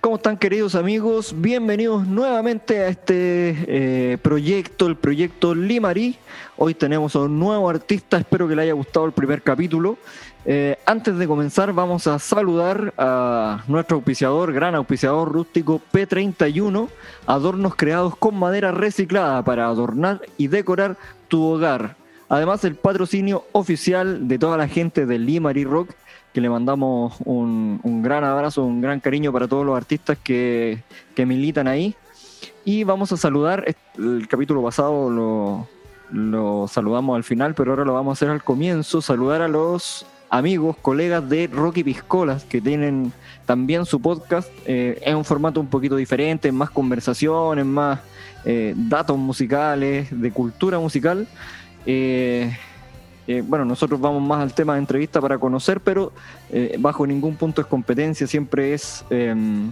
¿Cómo están queridos amigos? Bienvenidos nuevamente a este eh, proyecto, el proyecto Limarí. Hoy tenemos a un nuevo artista, espero que le haya gustado el primer capítulo. Eh, antes de comenzar vamos a saludar a nuestro auspiciador, gran auspiciador rústico P31, adornos creados con madera reciclada para adornar y decorar tu hogar. Además el patrocinio oficial de toda la gente de Limari Rock que le mandamos un, gran abrazo, un gran cariño para todos los artistas que, militan ahí. Y vamos a saludar, el capítulo pasado lo, lo saludamos al final, pero ahora lo vamos a hacer al comienzo, saludar a los amigos, colegas de Rocky Piscolas, que tienen también su podcast. Eh, es un formato un poquito diferente, más conversaciones, más eh, datos musicales, de cultura musical. Eh, eh, bueno, nosotros vamos más al tema de entrevista para conocer, pero eh, bajo ningún punto es competencia, siempre es em,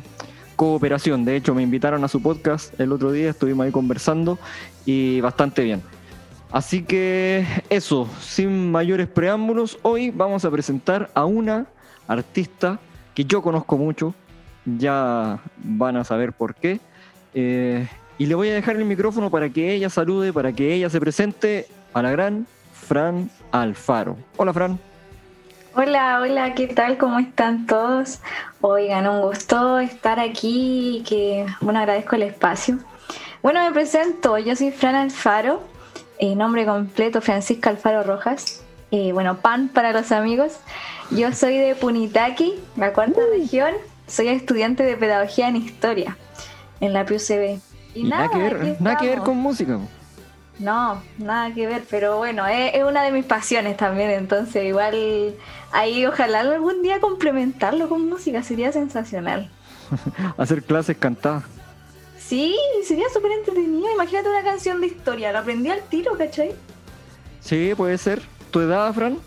cooperación. De hecho, me invitaron a su podcast el otro día, estuvimos ahí conversando y bastante bien. Así que eso, sin mayores preámbulos, hoy vamos a presentar a una artista que yo conozco mucho, ya van a saber por qué. Eh, y le voy a dejar el micrófono para que ella salude, para que ella se presente a la gran Fran Alfaro. Hola, Fran. Hola, hola, ¿qué tal? ¿Cómo están todos? Oigan, un gusto estar aquí y que, bueno, agradezco el espacio. Bueno, me presento, yo soy Fran Alfaro, eh, nombre completo Francisca Alfaro Rojas, eh, bueno, PAN para los amigos. Yo soy de Punitaqui, la cuarta uh. región, soy estudiante de Pedagogía en Historia en la PUCB. Y, nada, que ver, nada que ver con música. No, nada que ver, pero bueno, es, una de mis pasiones también, entonces igual ahí ojalá algún día complementarlo con música, sería sensacional. Hacer clases cantadas. Sí, sería súper entretenido, imagínate una canción de historia, la aprendí al tiro, ¿cachai? Sí, puede ser. ¿Tu edad, Fran?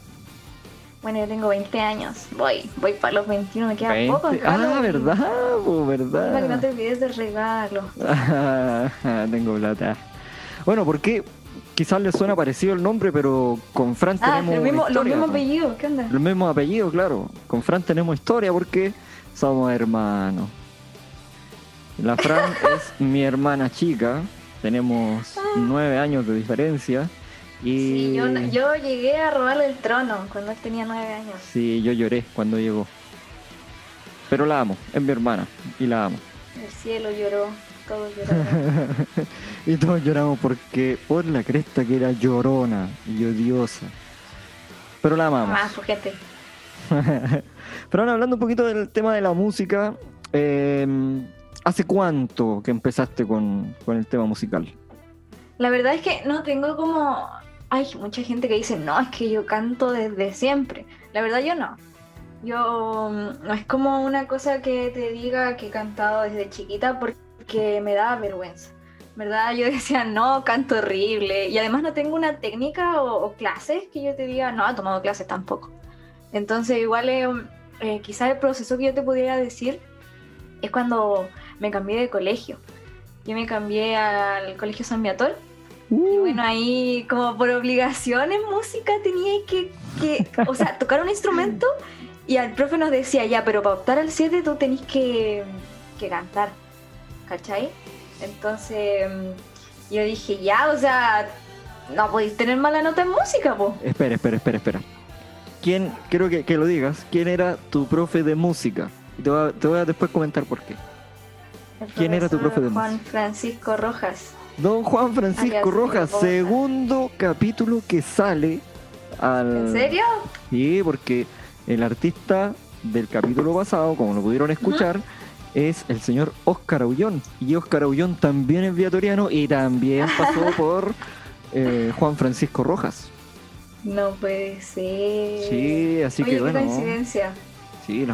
Bueno, yo tengo 20 años, voy, voy para los 21, me queda poco. Ah, verdad, verdad. Para que no te olvides de regalo. tengo plata. Bueno, porque quizás le suena parecido el nombre, pero con Fran ah, tenemos. Mismo, los mismos apellidos, ¿qué onda? Los mismos apellidos, claro. Con Fran tenemos historia porque somos hermanos. La Fran es mi hermana chica, tenemos ah. nueve años de diferencia. Y... Sí, yo, yo, llegué a robarle el trono cuando él tenía nueve años. Sí, yo lloré cuando llegó. Pero la amo, es mi hermana y la amo. El cielo lloró. y todos lloramos porque por la cresta que era llorona y odiosa. Pero la amamos. Ah, gente. Pero ahora hablando un poquito del tema de la música, em, ¿hace cuánto que empezaste con, con el tema musical? La verdad es que no tengo como... Hay mucha gente que dice, no, es que yo canto desde siempre. La verdad yo no. Yo mm, no es como una cosa que te diga que he cantado desde chiquita porque que me daba vergüenza. ¿Verdad? Yo decía, no, canto horrible. Y además no tengo una técnica o, clases que yo te diga, no, he tomado clases tampoco. Entonces, igual, eh, eh, quizás el proceso que yo te pudiera decir es cuando me cambié de colegio. Yo me cambié al colegio San Viator. Y uh. bueno, ahí como por obligación en música tenía que, que o sea, tocar un instrumento y el profe nos decía, ya, pero para optar al 7 tú tenés que, que cantar. ¿Cachai? Entonces mm, yo dije, ya, o sea, no podéis tener mala nota en música, po. Espera, espera, espera, espera. ¿Quién, quiero que, lo digas, quién era tu profe de música? te voy a, después comentar por qué. ¿Quién era tu profe de música? Juan Francisco Rojas. Don Juan Francisco Rojas, segundo capítulo que sale al... ¿En serio? Sí, porque el artista del capítulo pasado, como lo pudieron escuchar, es el señor Oscar Aullón. Y Oscar Aullón también es viatoriano y también pasó por eh, Juan Francisco Rojas. No puede ser. Sí, así que bueno. coincidencia.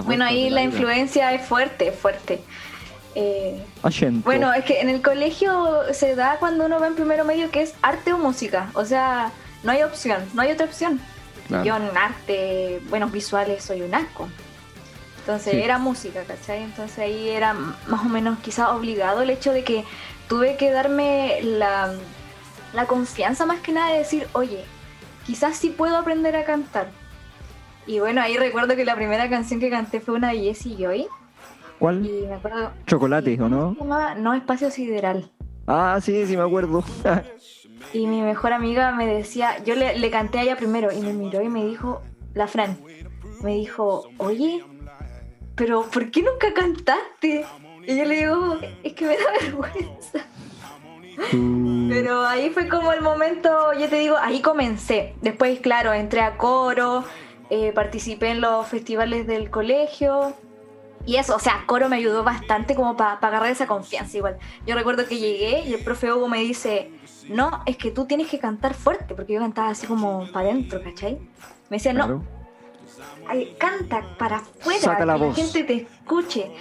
bueno, ahí la, influencia es fuerte, fuerte. Eh, bueno, es que en el colegio se da cuando uno va en primero medio que es arte o música. O sea, no hay opción, no hay otra opción. Yo en arte, buenos visuales soy un asco. Entonces era música, ¿cachai? Entonces ahí era más o menos quizás obligado el hecho de que tuve que darme la, confianza más que nada de decir, oye, quizás sí puedo aprender a cantar. Y bueno, ahí recuerdo que la primera canción que canté fue una de Jessie Joy. ¿Cuál? Y me acuerdo. Chocolate, ¿o no? se llamaba? No, Espacio Sideral. Ah, sí, sí me acuerdo. Y mi mejor amiga me decía, yo le, le canté a ella primero y me miró y me dijo, la Fran, me dijo, oye, pero ¿por qué nunca cantaste? Y yo le digo, es que me da vergüenza. Pero ahí fue como el momento, yo te digo, ahí comencé. Después, claro, entré a coro, eh, participé en los festivales del colegio. Y eso, o sea, coro me ayudó bastante como para agarrar esa confianza igual. Yo recuerdo que llegué y el profe Hugo me dice, no, es que tú tienes que cantar fuerte, porque yo cantaba así como para adentro, ¿cachai? Me decía, no, canta para afuera, que la voz. gente te escuche.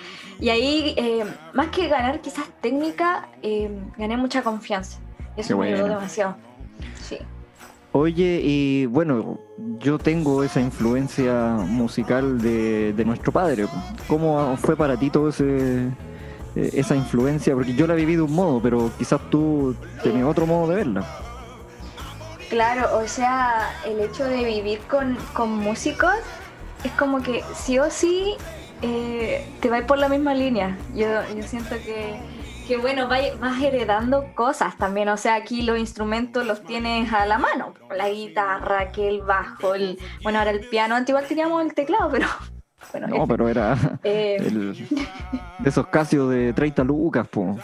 Y ahí, eh, más que ganar quizás técnica, eh, gané mucha confianza. Eso Qué me ayudó demasiado. Sí. Oye, y bueno, yo tengo esa influencia musical de, de nuestro padre. ¿Cómo fue para ti todo ese eh, esa influencia? Porque yo la viví de un modo, pero quizás tú tenías otro modo de verla. Claro, o sea, el hecho de vivir con, con músicos es como que sí o sí eh, te vas por la misma línea. Yo, yo siento que, que bueno, vas heredando cosas también. O sea, aquí los instrumentos los tienes a la mano. La guitarra, que el bajo, el, bueno, ahora el piano. Antes igual teníamos el teclado, pero bueno, No, pero era Eh, el- de esos Casio de 30 lucas, po.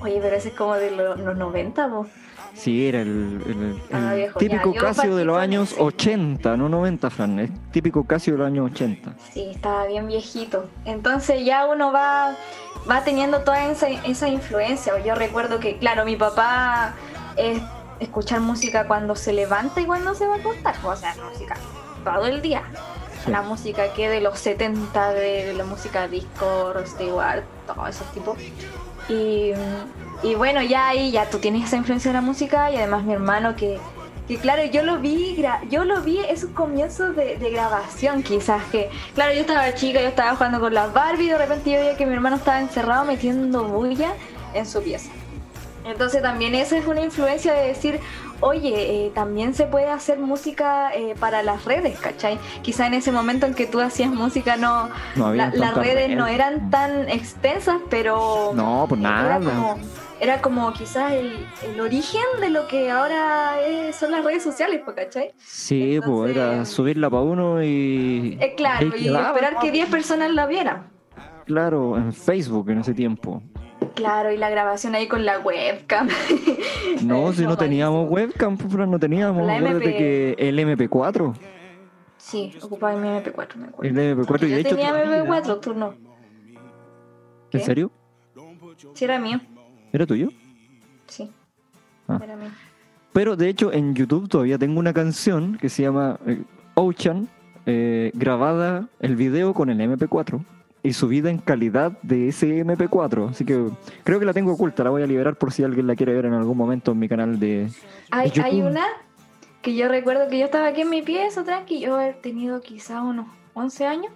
Oye, pero ese es como de lo- los 90, po. Sí, era el, el- Ah, el viejo, típico ya, yo Casio de los años ese. 80, no 90, Fran. Es típico Casio de los años 80. Sí, estaba bien viejito. Entonces ya uno va, va teniendo toda esa, esa influencia. Yo recuerdo que, claro, mi papá es escuchar música cuando se levanta y cuando se va a acostar. O sea, música todo el día. Sí. La música que de los 70, de la música disco, Rod Stewart, todos esos tipos. Y, y bueno, ya ahí ya tú tienes esa influencia de la música y además mi hermano que, que claro, yo lo vi, gra- yo lo vi esos comienzos de, de grabación quizás que, claro, yo estaba chica, yo estaba jugando con las Barbie y de repente yo veía que mi hermano estaba encerrado metiendo bulla en su pieza. Entonces también esa es una influencia de decir, oye, eh, también se puede hacer música eh, para las redes, ¿cachai? Quizá en ese momento en que tú hacías música no, la- las redes no eran tan extensas, pero No, pues nada. como, era como quizás el, el origen de lo que ahora es- son las redes sociales, ¿cachai? Sí, pues era subirla para uno y. Eh, claro, y esperar que ¿no? 10 personas la vieran. Claro, en Facebook en ese tiempo. Claro, y la grabación ahí con la webcam. No, si no teníamos buenísimo. webcam, pues, no teníamos. La Acuérdate MP. que el MP4. Sí, ocupaba mi MP4, me acuerdo. El MP4 y de hecho. tenía todavía- MP4, tú no. ¿Qué? ¿En serio? Sí, era mío. ¿Era tuyo? Sí, Ah. era mío. Pero de hecho en YouTube todavía tengo una canción que se llama eh, Ocean, eh, grabada el video con el MP4 y subida en calidad de ese MP4. Así que creo que la tengo oculta, la voy a liberar por si alguien la quiere ver en algún momento en mi canal de... Hay, de hay una que yo recuerdo que yo estaba aquí en mi pieza, tranqui, yo haber tenido quizá unos 11 años.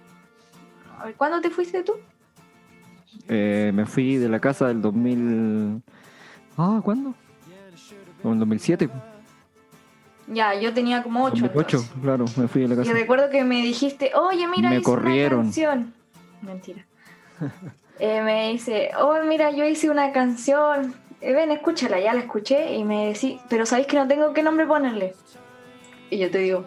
A ver, ¿cuándo te fuiste tú? Eh, me fui de la casa del 2000... Ah, ¿cuándo? En 2007. Ya, yo tenía como 8. 2008, claro, me fui de la Y casa. recuerdo que me dijiste, oye, mira, Me hice una corrieron. canción. Mentira. Eh, me dice, oh, mira, yo hice una canción. Eh, ven, escúchala, ya la escuché. Y me decís, pero ¿sabéis que no tengo qué nombre ponerle? Y yo te digo,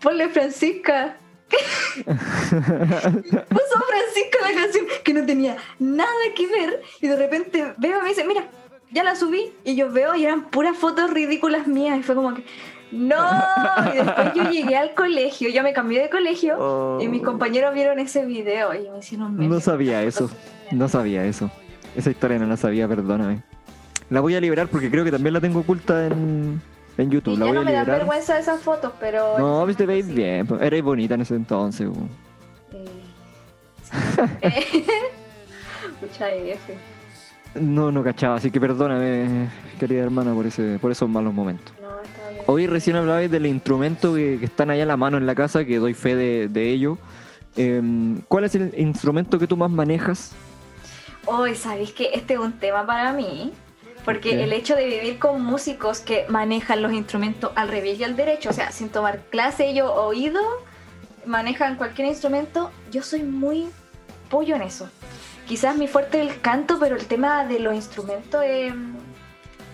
ponle Francisca. Puso Francisca la canción que no tenía nada que ver. Y de repente veo y me dice, mira, ya la subí. Y yo veo y eran puras fotos ridículas mías. Y fue como que, no. Y después yo llegué al colegio, yo me cambié de colegio. Oh, Y mis compañeros vieron ese video y me hicieron No memes. sabía eso, no sabía eso. Esa historia no la sabía, perdóname. La voy a liberar porque creo que también la tengo oculta en, en Y YouTube. La ya voy no a me dan liberar. vergüenza esas fotos, pero. No, en ese viste, veis sí. bien. pues, Eres bonita en ese entonces. Eh. Mucha. No, no cachaba, así que perdóname, querida hermana, por ese, por esos malos momentos. No, está bien. Hoy recién hablabais del instrumento que, que están allá a la mano en la casa, que doy fe de, de ello. Em, ¿Cuál es el instrumento que tú más manejas? Hoy, ¿sabéis que este es un tema para mí? Porque el hecho de vivir con músicos que manejan los instrumentos al revés y al derecho, o sea, sin tomar clase ellos oído, manejan cualquier instrumento, yo soy muy pollo en eso. quizás mi fuerte es el canto, pero el tema de los instrumentos es,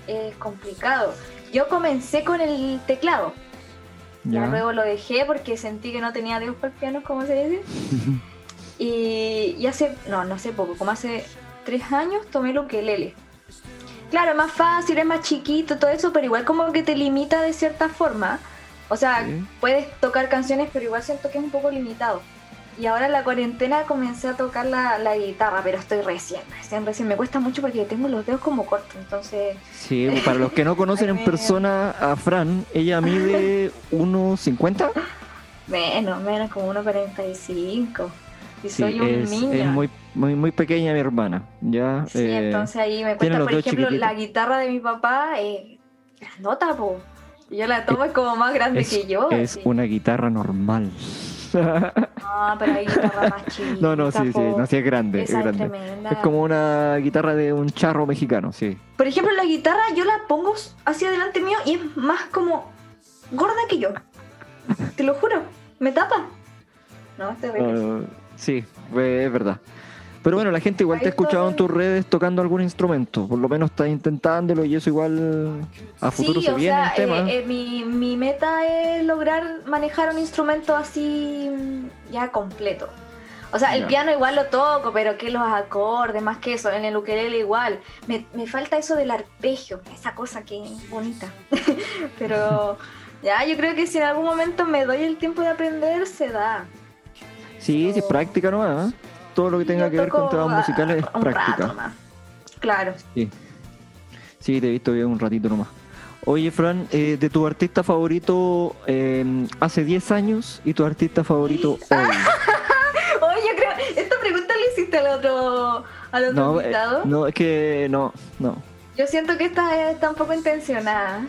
es complicado. Yo comencé con el teclado. Ya. Luego lo dejé porque sentí que no tenía Dios para el piano, como se dice. y, y hace, no, no hace poco, como hace tres años tomé el ukelele. Claro, es más fácil, es más chiquito, todo eso, pero igual como que te limita de cierta forma. O sea, Sí. puedes tocar canciones, pero igual siento que es un poco limitado. Y ahora en la cuarentena comencé a tocar la, la guitarra, pero estoy recién, recién, recién. Me cuesta mucho porque tengo los dedos como cortos, entonces... Sí, para los que no conocen en persona a Fran, ella mide 1,50. Menos, menos, como 1.45. Sí, soy un es, niño. es muy, muy, muy pequeña mi hermana. Ya, Sí, eh, entonces ahí me cuesta, por ejemplo, chiquititos. la guitarra de mi papá es grandota, po. Y yo la tomo es como más grande es, que yo. es así. una guitarra normal. No, pero hay guitarra más chiquita. no, no, sí, sí, no, sí es grande, es Esa es grande. tremenda. Es como una guitarra de un charro mexicano, sí. Por ejemplo, la guitarra yo la pongo hacia delante mío y es más como gorda que yo. Te lo juro, me tapa. No, es terrible. Ah, sí, es verdad. Pero bueno, la gente igual te ha escuchado en tus redes tocando algún instrumento. Por lo menos estás intentándolo y eso igual a futuro sí, se o viene sea, el tema. eh, eh, mi, mi meta es lograr manejar un instrumento así mm, ya completo. O sea, el piano igual lo toco, pero que los acordes, más que eso, en el ukelele igual. Me, me falta eso del arpegio, esa cosa que es bonita. pero ya, yo creo que si en algún momento me doy el tiempo de aprender, se da. Sí, sí, es práctica nomás. ¿eh? Todo lo que tenga que ver con a- musicales es práctica. Claro. Sí. Sí, te he visto bien un ratito nomás. Oye, Fran, eh, de tu artista favorito eh, hace 10 años y tu artista favorito hoy. Oye, yo creo, esta pregunta la hiciste al otro, al otro No, eh, invitado. no, es que no, no. Yo siento que esta está un poco intencionada.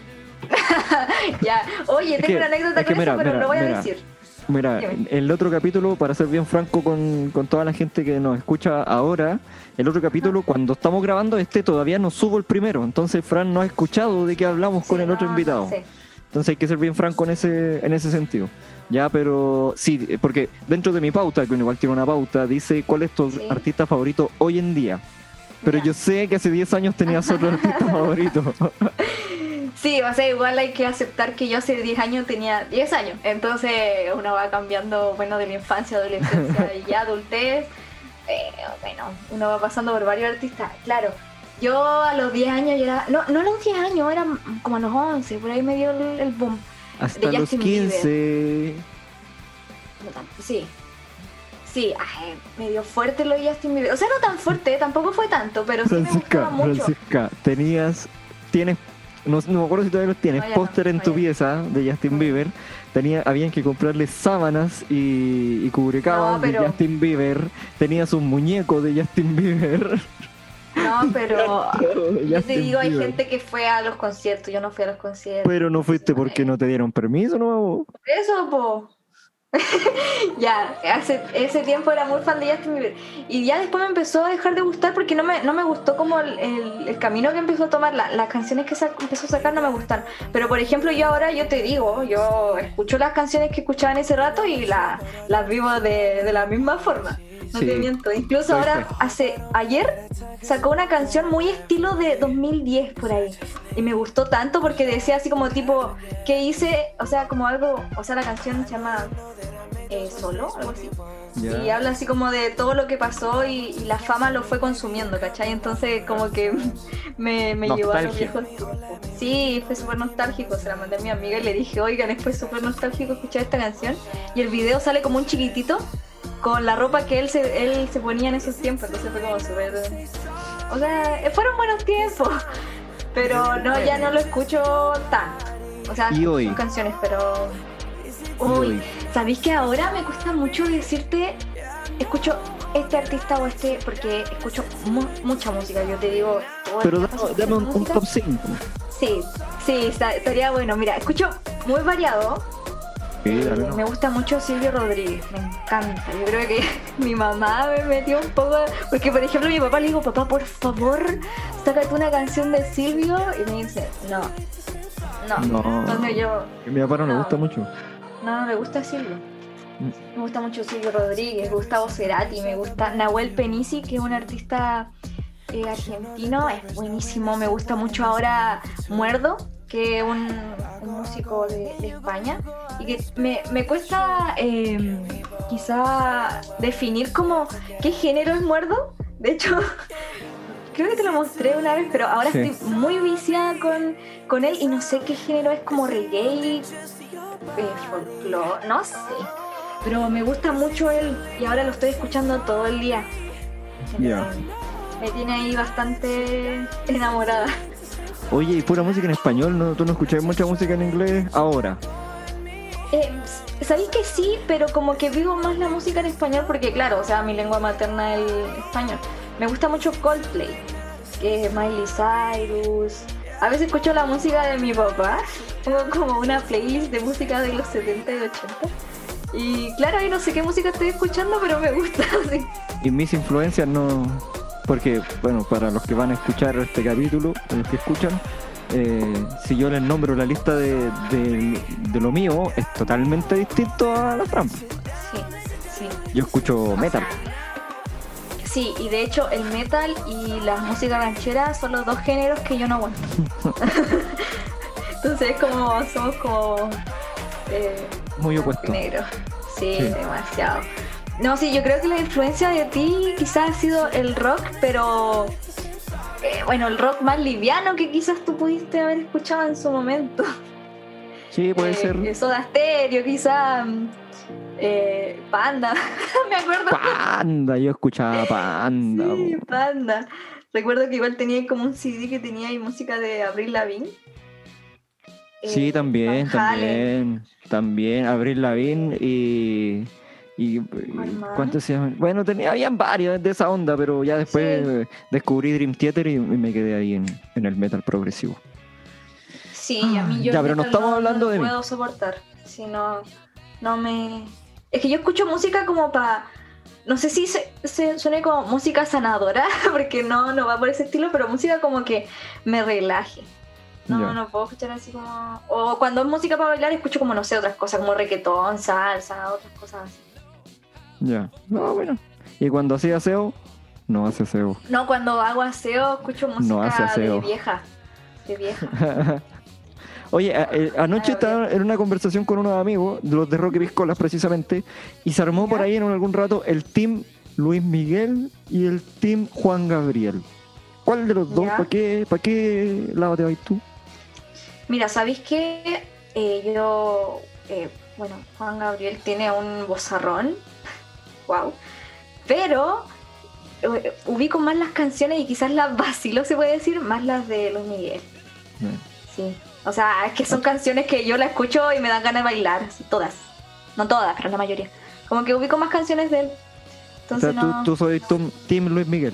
ya, oye, Es tengo que- una anécdota es que con mira, eso, pero mira, lo voy a decir. Mira, el otro capítulo, para ser bien franco con, con toda la gente que nos escucha ahora, el otro capítulo, cuando estamos grabando este, todavía no subo el primero. Entonces, Fran no ha escuchado de qué hablamos con el otro no, invitado. Entonces hay que ser bien franco en ese, en ese sentido. Ya, pero sí, porque dentro de mi pauta, que uno igual tiene una pauta, dice cuál es tu Sí. artista favorito hoy en día. Pero Ya. yo sé que hace 10 años tenías otro artista favorito. Sí, o sea, igual hay que aceptar que yo hace 10 años tenía 10 años. Entonces uno va cambiando, bueno, de la infancia, adolescencia y ya adultez. eh, bueno, uno va pasando por varios artistas. Claro, yo a los 10 años yo era. No, no a los 10 años, era como a los 11, por ahí me dio el, el boom. Hasta De los Justin 15. No tan- Sí. Sí, ay, medio fuerte lo de Justin Bieber. O sea, no tan fuerte, tampoco fue tanto, pero sí me Francisca, gustaba mucho. Francisca, tenías, tienes, no, no me acuerdo si todavía los tienes, No, ya no, póster en tu pieza de Justin. Bieber. Tenía, habían que comprarle sábanas y, y pero- de Justin Bieber. Tenías un muñeco de Justin Bieber. No, pero yo te digo, hay gente que fue a los conciertos, yo no fui a los conciertos. Pero no fuiste porque no te dieron permiso, ¿no? Eso, po. ya, hace, ese tiempo era muy fan de Justin. Y ya después me empezó a dejar de gustar porque no me, no me gustó como el, el- camino que empezó a tomar, la- las canciones que empezó a sacar no me gustan. Pero por ejemplo, yo ahora, yo te digo, yo escucho las canciones que escuchaba en ese rato y la- las vivo de, de la misma forma. No Sí. te miento. Incluso ahora, hace ayer, sacó una canción muy estilo de 2010 por ahí. Y me gustó tanto porque decía así como tipo, ¿qué hice? O sea, como algo, o sea, la canción se llama eh, Solo, algo así. Ya. Y habla así como de todo lo que pasó y, y la fama lo fue consumiendo, ¿cachai? Entonces como que me, me llevó a los viejos. Sí, fue súper nostálgico, se la mandé a mi amiga y le dije, oigan, es fue súper nostálgico escuchar esta canción. Y el video sale como un chiquitito con la ropa que él se, él se ponía en esos tiempos, entonces fue como súper... O sea, fueron buenos tiempos, pero no, ya no lo escucho tanto. O sea, son canciones, pero... Uy. ¿sabéis que ahora me cuesta mucho decirte, escucho este artista o este, porque escucho mu- mucha música, yo te digo... Pero dame, dame un, un top 5. Sí, sí, estaría bueno. Mira, escucho muy variado. Sí, dale, no. Me gusta mucho Silvio Rodríguez, me encanta. Yo creo que mi mamá me metió un poco. Porque, por ejemplo, a mi papá le digo, papá, por favor, sácate una canción de Silvio. Y me dice, no, no. No. Entonces yo, A mi papá no le No. gusta mucho. no, le gusta Silvio. Me gusta mucho Silvio Rodríguez, Gustavo Cerati, me gusta Nahuel Penisi, que es un artista eh, argentino, es buenísimo. Me gusta mucho ahora Muerdo, que un, un músico de, de España. Y que me, me cuesta eh, quizá definir como qué género es Muerdo. De hecho, creo que te lo mostré una vez, pero ahora Sí. estoy muy viciada con, con él y no sé qué género es como reggae, eh, folclore, no sé. Pero me gusta mucho él y ahora lo estoy escuchando todo el día. Me tiene ahí bastante enamorada. Oye, ¿y pura música en español? ¿No, ¿Tú no escuchas mucha música en inglés ahora? Eh, Sabéis que sí, pero como que vivo más la música en español porque, claro, o sea, mi lengua materna es el español. Me gusta mucho Coldplay, que es Miley Cyrus. A veces escucho la música de mi papá, pongo como una playlist de música de los 70 y 80. Y claro, ahí no sé qué música estoy escuchando, pero me gusta. sí. Y mis influencias no... Porque, bueno, para los que van a escuchar este capítulo, los que escuchan, eh, si yo les nombro la lista de, de- de lo mío, es totalmente distinto a la Fran. Sí, sí. Yo escucho metal. Sí, y de hecho el metal y la música ranchera son los dos géneros que yo no aguanto. Entonces es como somos como eh, Muy opuesto. negros. Sí, Sí. demasiado. No, sí, yo creo que la influencia de ti quizás ha sido el rock, pero eh, bueno, el rock más liviano que quizás tú pudiste haber escuchado en su momento. Sí, puede Eh, ser. Soda Stereo, quizás. eh, Panda, me acuerdo. Panda, yo escuchaba Panda. Sí. Panda. Recuerdo que igual tenía como un CD que tenía ahí música de Abril Lavigne. Sí, Eh, también, también. También, Abril Lavigne y. y. ¿Cuántos se llaman? Bueno, tenía, habían varios de esa onda, pero ya después Sí. descubrí Dream Theater y, y me quedé ahí en, en el metal progresivo. Sí, a mí yo Ya, pero no estamos hablando no de mí. puedo soportar. Si no, no me. Es que yo escucho música como para. No sé si se, se suene como música sanadora, porque no, no va por ese estilo, pero música como que me relaje. No, Ya. no puedo escuchar así como. O cuando es música para bailar, escucho como, no sé, otras cosas, como reggaetón, salsa, otras cosas así. Ya. No, bueno. Y cuando hacía aseo, no hace aseo. No, cuando hago aseo, escucho música No hace aseo. de vieja. De vieja. Oye, a- eh, anoche estaba en una conversación con unos amigos, de los de Roque Piscolas precisamente, y se armó por ahí en algún rato el team Luis Miguel y el team Juan Gabriel. ¿Cuál de los dos? ¿Para qué, ¿Para qué lado te vas tú? Mira, ¿sabéis qué? Eh, yo, eh, bueno, Juan Gabriel tiene un bozarrón, wow, pero eh, ubico más las canciones y quizás las vacilo, se puede decir, más las de Luis Miguel, sí. O sea, es que son canciones que yo la escucho y me dan ganas de bailar, así, todas. No todas, pero la mayoría. Como que ubico más canciones de él. O sea, Entonces tú, no... tú soy team, team Luis Miguel.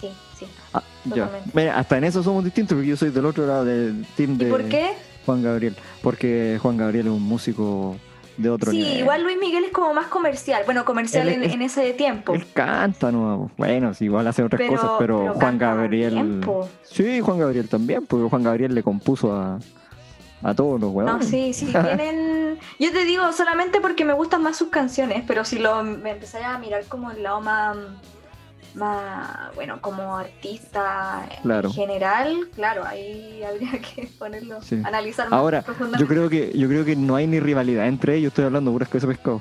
Sí, sí. Ah, ya. Mira, hasta en eso somos distintos, porque yo soy del otro lado del team ¿Y de por qué? Juan Gabriel. Porque Juan Gabriel es un músico de otro Sí, nivel. igual Luis Miguel es como más comercial. Bueno, comercial Él- en, él- en ese tiempo. Él canta, ¿no? Bueno, sí, igual hace otras Pero- cosas, pero, pero Juan Gabriel. sí, Juan Gabriel también, porque Juan Gabriel le compuso a, a todos los No, huevones. sí, sí, tienen... Yo te digo solamente porque me gustan más sus canciones, pero si lo me empecé a mirar como el lado más, más bueno, como artista Claro. en general, claro, ahí habría que ponerlo, Sí. analizar más Ahora, profundamente. yo creo que yo creo que no hay ni rivalidad entre ellos, estoy hablando puras cosas de pescado.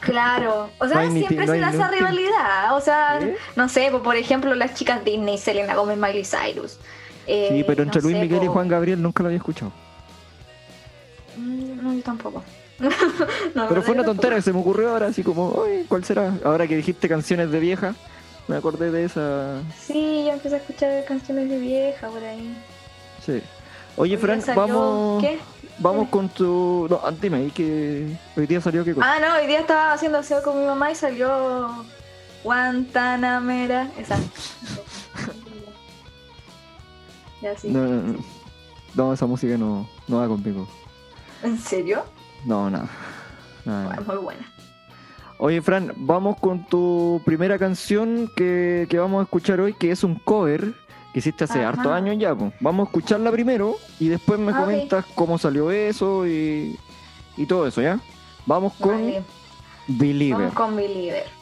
Claro, o sea, No siempre no se da esa rivalidad, o sea, no sé, po, por ejemplo, las chicas Disney, Selena Gómez, Miley Cyrus. eh, Sí, pero entre no Luis sé, Miguel y. Juan Gabriel nunca lo había escuchado. Mm, No, yo tampoco. No, Pero fue una tontera que se me ocurrió ahora, así como, "Oye, ¿cuál será? Ahora que dijiste canciones de vieja, me acordé de esa. Sí, yo empecé a escuchar canciones de vieja por ahí. Sí. Oye, Hoy Fran, vamos. ¿Qué? Vamos con tu. No, ah, dime, ¿y que hoy día salió qué cosa? Ah, no, hoy día estaba haciendo aseo con mi mamá y salió Guantanamera. Esa. ya sí. No, no, no. No, esa música no, no va conmigo. ¿En serio? No, nada. Nada. Bueno, muy buena. Oye, Fran, vamos con tu primera canción que, que vamos a escuchar hoy, que es un cover que hiciste hace Ajá. hartos años ya. Vamos a escucharla primero y después me comentas cómo salió eso y, y todo eso, ¿ya? Vamos con Vale, Believer. Vamos con Believer.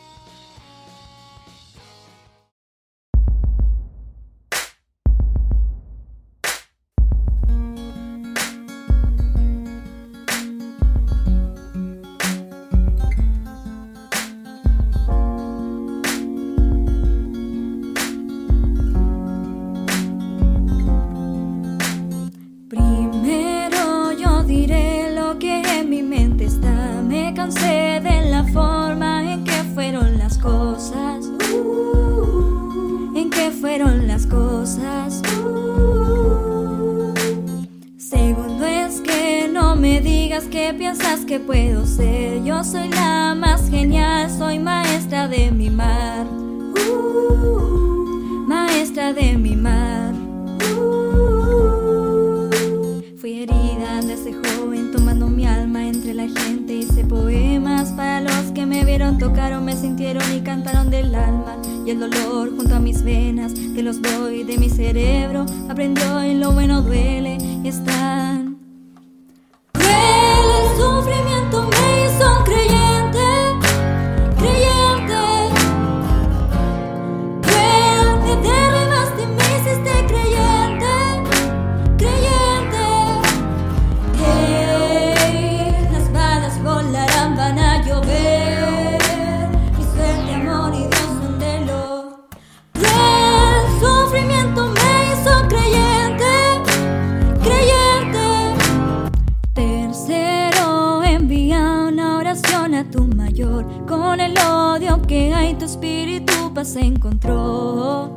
Hay, tu espíritu paz encontró.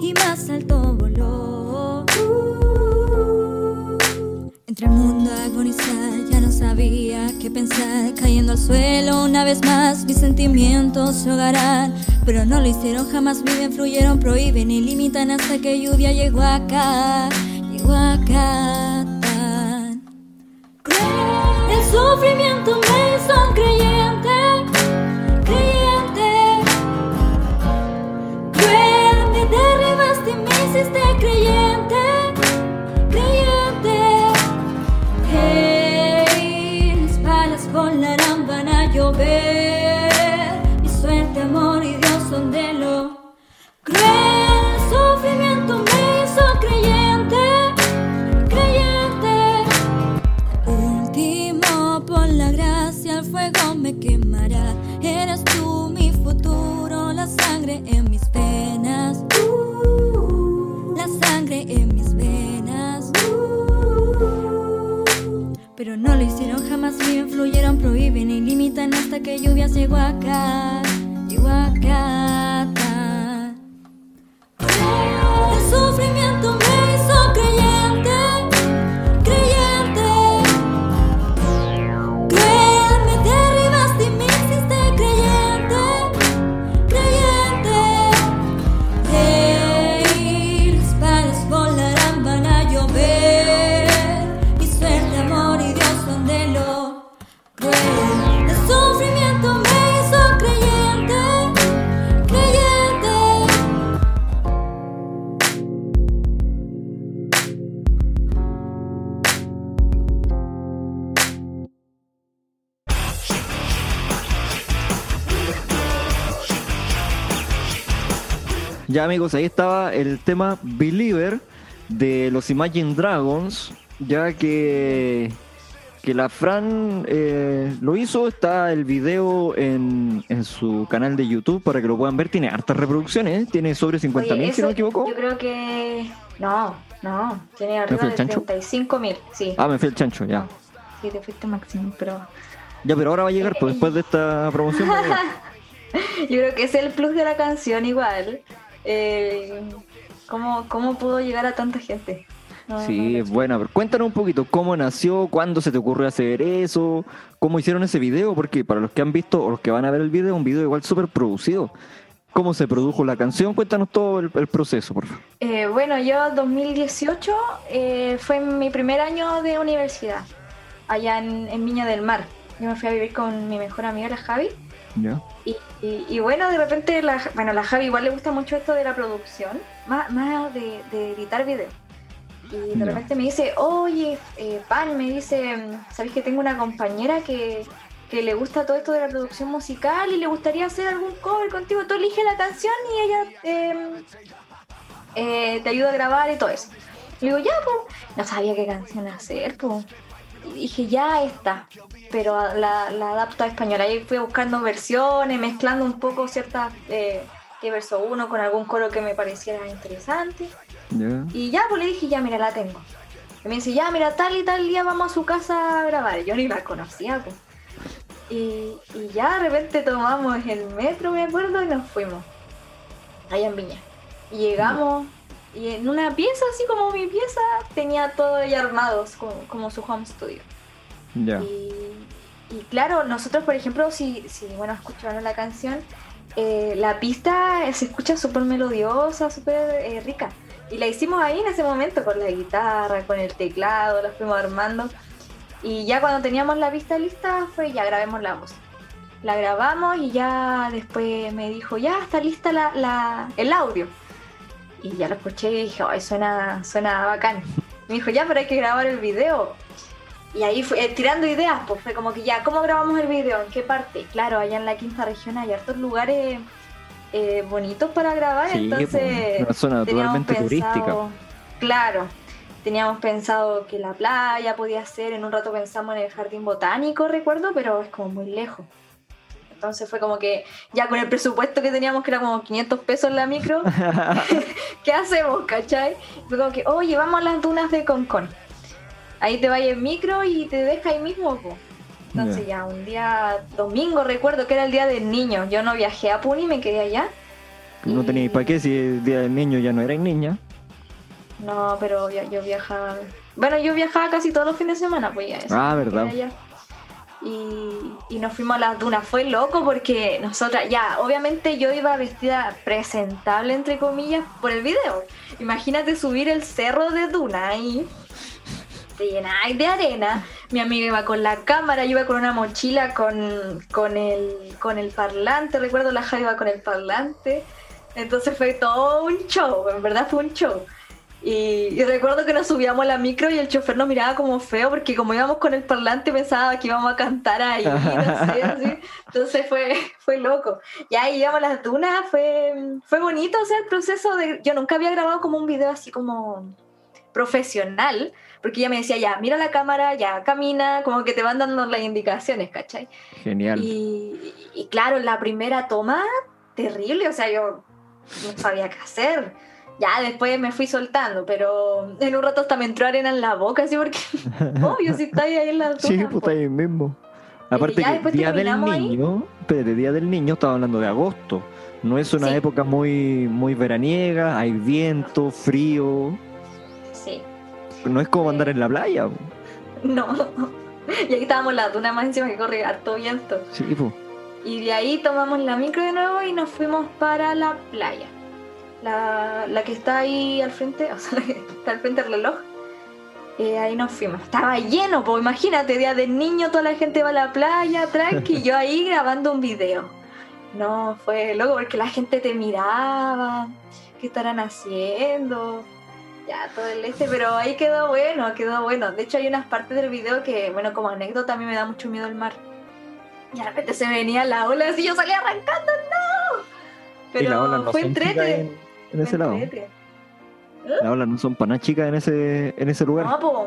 Y más alto voló. Entre el mundo agonizar, ya no sabía qué pensar. Cayendo al suelo una vez más, mis sentimientos se ahogarán. Pero no lo hicieron, jamás viven, fluyeron, prohíben y limitan hasta que lluvia llegó acá. Llegó acá Pero no lo hicieron jamás bien, fluyeron, prohíben y limitan hasta que lluvias llegó acá, llegó acá. Ya amigos, ahí estaba el tema Believer de los Imagine Dragons, ya que, que la Fran eh, lo hizo, está el video en, en su canal de YouTube para que lo puedan ver, tiene hartas reproducciones, ¿eh? tiene sobre 50.000 Oye, si no me equivoco. Yo creo que. No, no. Tiene arriba de chancho? 35 mil. Sí. Ah, me fui el chancho, ya. Sí, te fuiste máximo, pero. Ya, pero ahora va a llegar, pues después de esta promoción. Yo creo que es el plus de la canción igual. Eh, ¿cómo, ¿Cómo pudo llegar a tanta gente? No, Sí, no, es buena. Pero cuéntanos un poquito cómo nació, cuándo se te ocurrió hacer eso, cómo hicieron ese video, porque para los que han visto o los que van a ver el video, un video igual súper producido. ¿Cómo se produjo la canción? Cuéntanos todo el, el proceso, por favor. Eh, bueno, yo 2018 eh, fue mi primer año de universidad, allá en, en Viña del Mar. Yo me fui a vivir con mi mejor amiga, la Javi. ¿Ya? Y, y- y bueno, de repente, la, bueno, la Javi igual le gusta mucho esto de la producción, más, más de, de editar videos. Y de repente me dice, oye, eh, Pan, me dice, ¿sabes que tengo una compañera que, que le gusta todo esto de la producción musical y le gustaría hacer algún cover contigo? Tú elige la canción y ella eh, eh, te ayuda a grabar y todo eso. Le digo, ya, pues, no sabía qué canción hacer, pues. Dije, ya está, pero la, la adapto a español. Ahí fui buscando versiones, mezclando un poco ciertas, eh, que verso uno con algún coro que me pareciera interesante. Y ya, pues le dije, ya, mira, la tengo. Y me dice, ya, mira, tal y tal día vamos a su casa a grabar. Yo ni la conocía, pues. Y, y ya de repente tomamos el metro, me acuerdo, y nos fuimos. Allá en Viña. Y llegamos, y en una pieza, así como mi pieza, tenía todo ya armado, como, como su home studio. Ya. Y, y claro, nosotros, por ejemplo, si, si bueno, escucharon la canción, eh, la pista se escucha súper melodiosa, súper eh, rica. Y la hicimos ahí en ese momento, con la guitarra, con el teclado, la fuimos armando. Y ya cuando teníamos la pista lista, fue ya grabemos la voz. La grabamos y ya después me dijo, ya está lista la, la- el audio. Y ya lo escuché y dije, ay, suena, suena bacán. Me dijo, ya, pero hay que grabar el video. Y ahí fue, eh, tirando ideas, pues fue como que ya, ¿cómo grabamos el video? ¿En qué parte? Claro, allá en la quinta región hay hartos lugares eh, bonitos para grabar, Sí, entonces pues, una zona totalmente turística. Claro, teníamos pensado que la playa podía ser, en un rato pensamos en el jardín botánico, recuerdo, pero es como muy lejos. Entonces fue como que ya con el presupuesto que teníamos, que era como 500 pesos la micro, ¿qué hacemos, cachai? Fue como que, oye, vamos a las dunas de Concón. Ahí te vayas en micro y te deja ahí mismo, po. Entonces ya, un día domingo recuerdo que era el día del niño. Yo no viajé a Puni, me quedé allá. No Y- teníais para qué si el día del niño ya no erais niña. No, pero yo, yo viajaba. Bueno, yo viajaba casi todos los fines de semana, pues ya. eso, Ah, verdad. Y, nos fuimos a las dunas. Fue loco porque nosotras, ya, obviamente yo iba vestida presentable, entre comillas, por el video. Imagínate subir el cerro de duna y te llenáis de arena. Mi amiga iba con la cámara, yo iba con una mochila con, con, el, con el parlante. Recuerdo la Javi iba con el parlante. Entonces fue todo un show, en verdad fue un show. Y, y recuerdo que nos subíamos a la micro y el chofer nos miraba como feo porque como íbamos con el parlante pensaba que íbamos a cantar ahí, no sé, así. Entonces fue, fue loco. Ya íbamos a las dunas, fue, fue bonito, o sea, el proceso de... Yo nunca había grabado como un video así como profesional, porque ella me decía, ya, mira la cámara, ya, camina, como que te van dando las indicaciones, ¿cachai? Genial. Y, y claro, la primera toma, terrible, o sea, yo no sabía qué hacer. Ya después me fui soltando, pero en un rato hasta me entró arena en la boca, así porque, obvio, si está ahí en la Sí, altura, puta pues. ahí mismo. Aparte ya que Día del ahí. Niño, espérate, Día del Niño, estaba hablando de agosto. No es una Sí. época muy, muy veraniega, hay viento, frío. Sí, No es como andar en la playa. no. Y ahí estábamos en la duna más encima que corre harto viento. Sí, pues. Y de ahí tomamos la micro de nuevo y nos fuimos para la playa. La, la que está ahí al frente, o sea, la que está al frente del reloj. Eh, ahí nos fuimos. Estaba lleno, pues imagínate, día del niño, toda la gente va a la playa, tranqui, y yo ahí grabando un video. No, fue loco porque la gente te miraba, ¿qué estarán haciendo? Ya, todo el este, pero ahí quedó bueno, quedó bueno. De hecho, hay unas partes del video que, bueno, como anécdota, a mí me da mucho miedo el mar. Y de repente se venía la ola así, yo salía arrancando, ¡no! Pero y fue entrete. en, en ese lado. Las olas no son para nada chicas en ese, en ese lugar. No, po.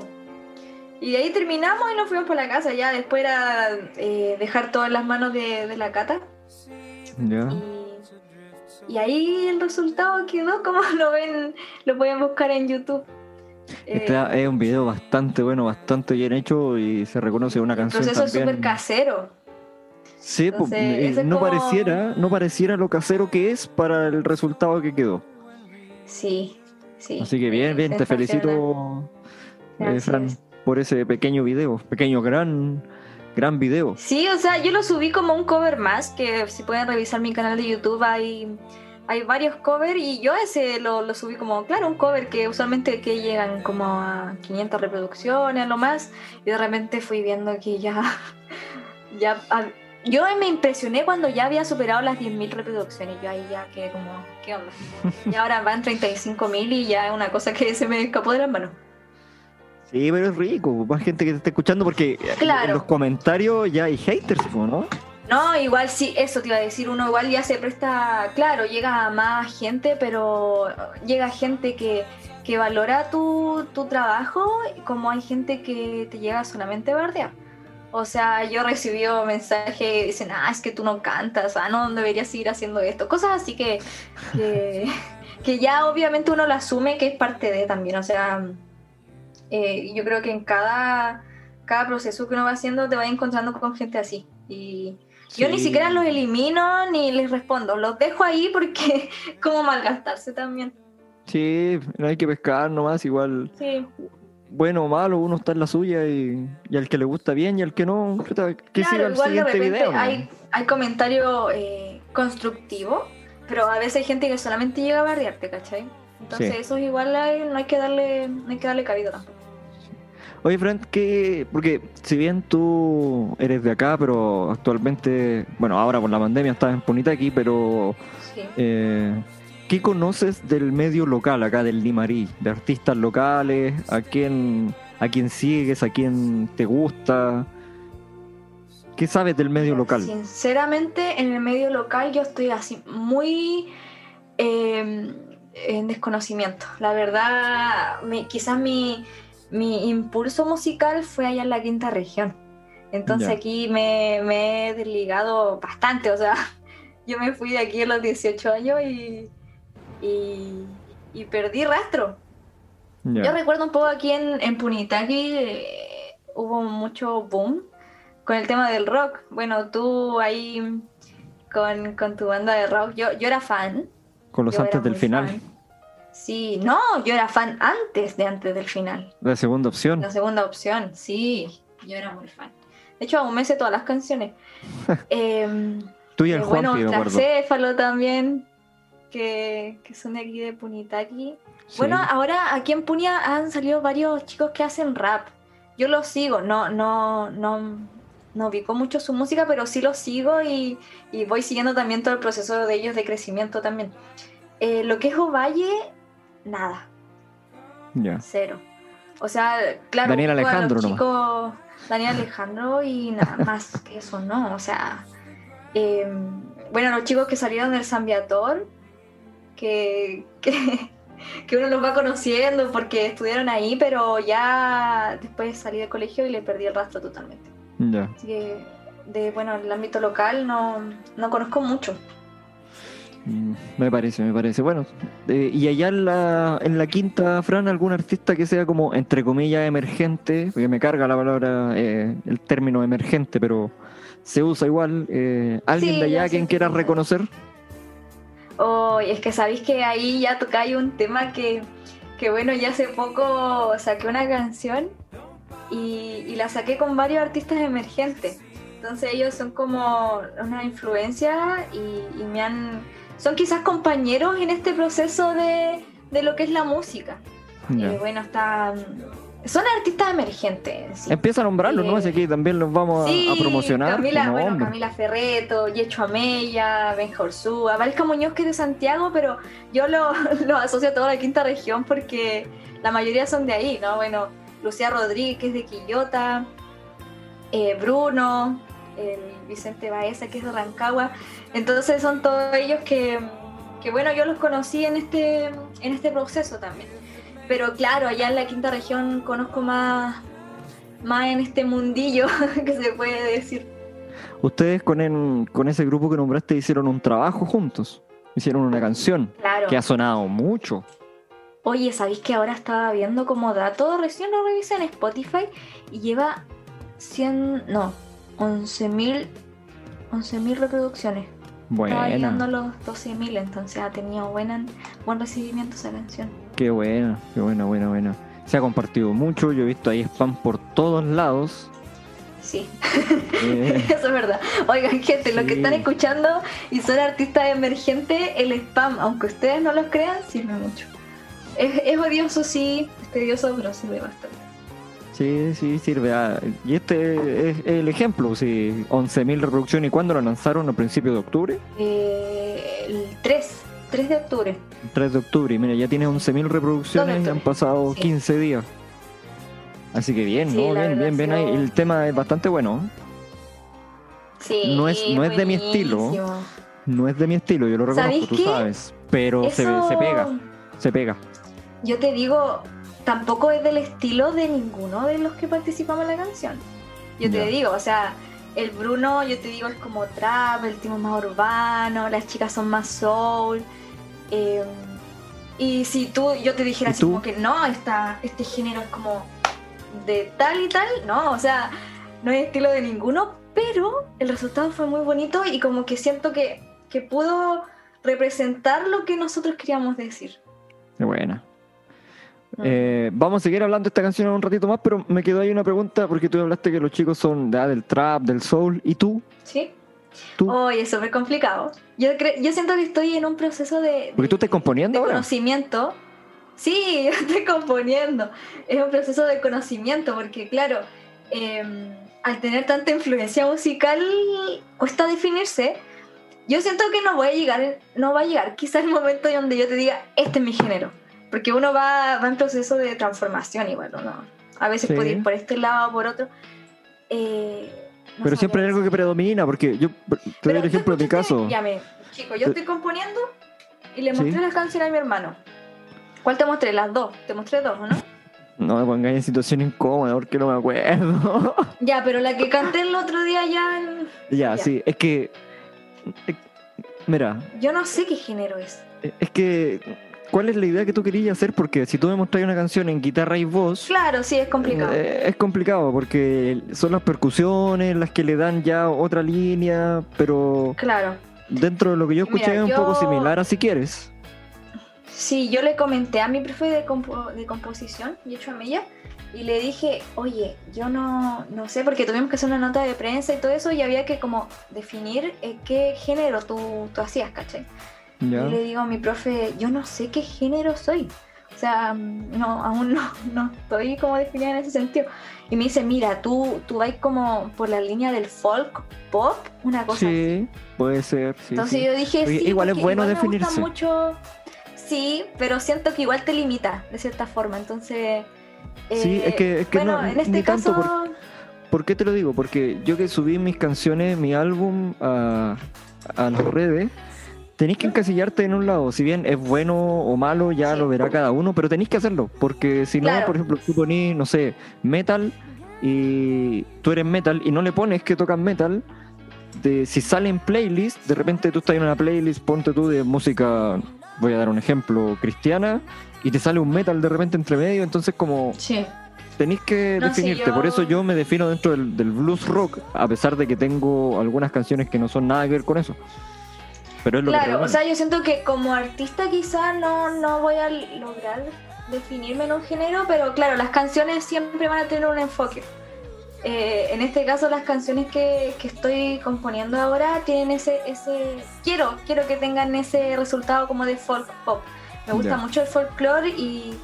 Y de ahí terminamos y nos fuimos para la casa. Ya después era eh, dejar todo en las manos de, de la cata. Ya. Y, y ahí el resultado quedó, como lo ven, lo pueden buscar en YouTube. Eh, Este es un video bastante bueno, bastante bien hecho y se reconoce una el canción proceso es también. súper casero. Sí, Entonces, eh, no como- pareciera, no pareciera lo casero que es para el resultado que quedó. Sí, sí. Así que bien, bien, te felicito, eh. Fran, por ese pequeño video, pequeño gran, gran video. Sí, o sea, yo lo subí como un cover más, que si pueden revisar mi canal de YouTube hay, hay varios covers y yo ese lo, lo subí como, claro, un cover que usualmente que llegan como a 500 reproducciones, lo más, y de repente fui viendo que ya, ya, a- yo me impresioné cuando ya había superado las 10.000 reproducciones, yo ahí ya quedé como, ¿qué onda? Y ahora van 35.000 y ya es una cosa que se me escapó de las manos. Sí, pero es rico, más gente que te está escuchando porque Claro. en los comentarios ya hay haters, ¿no? No, igual sí, eso te iba a decir, uno igual ya se presta, claro, llega a más gente, pero llega gente que, que valora tu, tu trabajo, como hay gente que te llega solamente a bardear. O sea, yo recibí mensajes que dicen, ah, es que tú no cantas, ah, no deberías seguir haciendo esto. Cosas así que, que, que ya obviamente uno lo asume que es parte de también. O sea, eh, yo creo que en cada, cada proceso que uno va haciendo te va encontrando con gente así. Y yo ni siquiera los elimino ni les respondo, los dejo ahí porque como malgastarse también. Sí, no hay que pescar nomás, igual, Sí. Bueno o malo, uno está en la suya y, y al que le gusta bien y al que no, que siga Claro, el igual de siguiente repente video. ¿no? hay, hay comentario eh, constructivo, pero a veces hay gente que solamente llega a bardearte, ¿cachai? Entonces Sí. eso igual hay- no hay que darle, no hay que darle cabida tampoco. Oye, Frank, ¿qué? Porque si bien tú eres de acá, pero actualmente, bueno, ahora por la pandemia estás en Punitaqui, pero Sí. eh, ¿qué conoces del medio local acá del Limarí? De artistas locales, ¿a quién, a quién sigues, a quién te gusta? ¿Qué sabes del medio local? Sinceramente, en el medio local yo estoy así muy eh, en desconocimiento. La verdad, mi- quizás mi, mi impulso musical fue allá en la quinta región. Entonces Ya. aquí me, me he desligado bastante. O sea, yo me fui de aquí a los 18 años y, y, y perdí rastro. Yo recuerdo un poco aquí en, en Punitaqui eh, hubo mucho boom con el tema del rock. Bueno, tú ahí con, con tu banda de rock, yo, yo era fan. Con los yo antes del final, fan. Sí, no, yo era fan antes de antes del final. la segunda opción. La segunda opción, sí, yo era muy fan. De hecho, aún me sé todas las canciones. Em, Tú y el eh, Juan, bueno, me acuerdo. Tracéfalo también, que, que son de aquí de Punitaqui. Sí. Bueno, ahora aquí en Punia han salido varios chicos que hacen rap. Yo los sigo, no, no, no, no ubico mucho su música, pero sí los sigo y, y voy siguiendo también todo el proceso de ellos de crecimiento también. Eh, lo que es Ovalle, nada, Ya. cero. O sea, claro, Daniel los Alejandro nomás. chicos, Daniel Alejandro y nada más que eso, ¿no? O sea, eh, bueno, los chicos que salieron del San Viator, que, que, que uno los va conociendo porque estudiaron ahí, pero ya después salí del colegio y le perdí el rastro totalmente. Ya. Así que, de, bueno, el ámbito local no, no conozco mucho. Mm, Me parece, me parece. Bueno, eh, y allá en la, en la quinta, Fran, algún artista que sea como, entre comillas, emergente, porque me carga la palabra, eh, el término emergente, pero se usa igual. eh, ¿Alguien Sí, de allá sé quien piensas. reconocer? Oh, es que sabéis que ahí ya tocáis un tema que, que, bueno, ya hace poco saqué una canción y, y la saqué con varios artistas emergentes. Entonces ellos son como una influencia y, y me han... Son quizás compañeros en este proceso de, de lo que es la música. Ya. Eh, bueno, están... Son artistas emergentes. en sí. Empieza a nombrarlos, ¿no? Eh, Así que también los vamos a- Sí, a, promocionar. Camila, No, bueno, hombre. Camila Ferreto, Yecho Amella, Benja Ursúa, Valesca Muñoz que es de Santiago, pero yo lo, lo asocio a toda la quinta región porque la mayoría son de ahí, ¿no? Bueno, Lucía Rodríguez que es de Quillota, eh, Bruno, el Vicente Baeza que es de Rancagua. Entonces son todos ellos que, que, bueno, yo los conocí en este, en este proceso también. Pero claro, allá en la quinta región conozco más, más en este mundillo que se puede decir. Ustedes con, en- con ese grupo que nombraste hicieron un trabajo juntos. Hicieron una canción Claro. que ha sonado mucho. Oye, ¿sabéis que ahora estaba viendo como dato? Recién lo revisé en Spotify y lleva 100, no, 11.000 11.000 reproducciones. Estaba llegando a los 12.000, entonces ha tenido buena, buen recibimiento esa canción. qué buena, qué buena, buena, buena. Se ha compartido mucho, yo he visto ahí spam por todos lados. Sí, Eh, eso es verdad. Oigan, gente, los que Sí. están escuchando y son artistas emergentes, el spam, aunque ustedes no lo crean, sirve mucho. Es, es odioso, sí, es tedioso, pero sirve bastante. Sí, sí, sirve. ah, y este es el ejemplo, sí, 11.000 reproducciones. ¿Y cuándo lo lanzaron? ¿A principios de octubre? Eh, el 3, 3 de octubre. 3 de octubre. Y mira, ya tiene 11.000 reproducciones y han pasado sí. 15 días. Así que bien, Sí, ¿no? Bien, bien, bien ahí. El tema es bastante bueno. Sí, No es- no es de mi estilo. No es de mi estilo, yo lo reconozco, ¿Sabéis tú qué? sabes. Pero se, Eso- se pega, se pega. Yo te digo, tampoco es del estilo de ninguno de los que participamos en la canción. Yo te digo, o sea, el Bruno, yo te digo, es como trap, el Timo es más urbano, las chicas son más soul. eh, y si tú, yo te dijera ¿Y así tú? como que no, esta, este género es como de tal y tal, no, o sea, no es estilo de ninguno, pero el resultado fue muy bonito y como que siento que, que pudo representar lo que nosotros queríamos decir. Qué buena. Eh, vamos a seguir hablando de esta canción un ratito más, pero me quedó ahí una pregunta porque tú hablaste que los chicos son de, ah, del trap, del soul, ¿y tú? ¿Sí? ¿Tú? Oye, es súper complicado. Yo, yo siento que estoy en un proceso de, Porque tú estás componiendo de ahora. conocimiento. Sí, yo estoy componiendo. Es un proceso de conocimiento porque, claro, eh, al tener tanta influencia musical, cuesta definirse. Yo siento que no voy a llegar, no va a llegar quizás el momento donde yo te diga, este es mi género. Porque uno va, va en proceso de transformación igual, ¿o ¿no? A veces Sí. puede ir por este lado o por otro. Eh, no Pero siempre hay algo que predomina, porque yo te doy el ejemplo de mi caso. Ya me, chico, yo estoy componiendo y le Sí. mostré la canción a mi hermano. ¿Cuál te mostré? Las dos. Te mostré dos, ¿o no? No me pongáis en situación incómoda porque no me acuerdo. Ya, pero la que canté el otro día ya. en- ya, Ya. sí, es que. es- Mira, Yo no sé qué género es. es que. ¿Cuál es la idea que tú querías hacer? Porque si tú me mostras una canción en guitarra y voz. Claro, sí, es complicado. Eh, es complicado porque son las percusiones las que le dan ya otra línea, pero Claro. dentro de lo que yo escuché Mira, es un yo- poco similar a si quieres. Sí, yo le comenté a mi profe de, compo- de composición, Yecho Amella, y le dije, oye, yo no, no sé, porque tuvimos que hacer una nota de prensa y todo eso, y había que como definir eh, qué género tú, tú hacías, ¿cachai? ¿Ya? Y le digo a mi profe, yo no sé qué género soy. O sea, mm, no, aún no, no estoy como definida en ese sentido. Y me dice, mira, tú, tú vas como por la línea del folk pop, una cosa así. Sí, puede ser. sí, Entonces sí. yo dije, Oye, sí, igual es bueno igual me gusta definirse. mucho. Sí, pero siento que igual te limita de cierta forma. Entonces. Sí, eh, es que- es que bueno, no- en este ni tanto caso. ¿Por qué te lo digo? Porque yo que subí mis canciones, mi álbum a, a las redes, tenéis que encasillarte en un lado. Si bien es bueno o malo, ya Sí. lo verá cada uno, pero tenéis que hacerlo. Porque si no, por ejemplo, tú ponís, no sé, metal y tú eres metal y no le pones que tocan metal, de, si sale en playlist, de repente tú estás en una playlist, ponte tú de música, voy a dar un ejemplo, cristiana, y te sale un metal de repente entre medio, entonces como Sí. tenéis que No, definirte. yo- Por eso yo me defino dentro del, del blues rock, a pesar de que tengo algunas canciones que no son nada que ver con eso. Pero es lo que Claro, o sea, yo siento que como artista quizás no, no voy a lograr definirme en un género, pero claro, las canciones siempre van a tener un enfoque. Eh, en este caso, las canciones que, que estoy componiendo ahora tienen ese, ese... Quiero, quiero que tengan ese resultado como de folk pop. Me gusta mucho el folclore y,